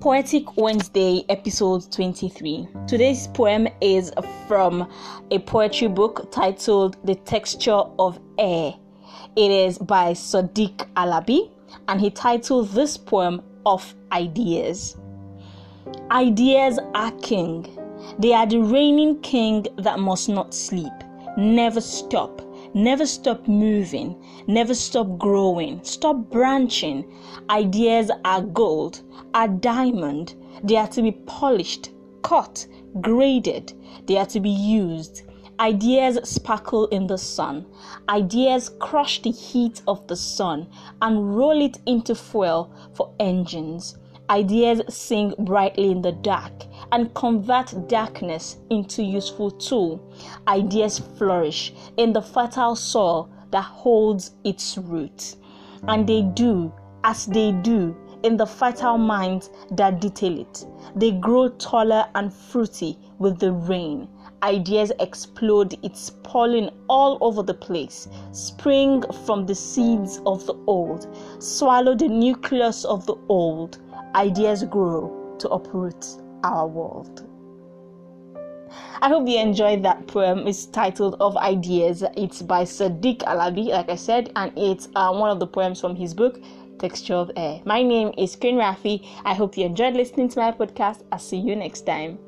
Poetic Wednesday, episode 23. Today's poem is from a poetry book titled The Texture of Air. It is by Sadiq Alabi, and he titled this poem Of Ideas. Ideas are king. They are the reigning king that must not sleep, never stop, never stop moving, never stop growing, stop branching. Ideas are gold, are diamond. They are to be polished, cut, graded. They are to be used. Ideas sparkle in the sun. Ideas crush the heat of the sun and roll it into fuel for engines. Ideas sing brightly in the dark and convert darkness into useful tool. Ideas flourish in the fertile soil that holds its root. And they do as they do in the fertile minds that detail it. They grow taller and fruity with the rain. Ideas explode, it's pollen all over the place. Spring from the seeds of the old, swallow the nucleus of the old. Ideas grow to uproot our world. I hope you enjoyed that poem. It's titled Of Ideas. It's by Sadiq Alabi, like I said, and it's uh, one of the poems from his book, Texture of Air. My name is Queen Rafi. I hope you enjoyed listening to my podcast. I'll see you next time.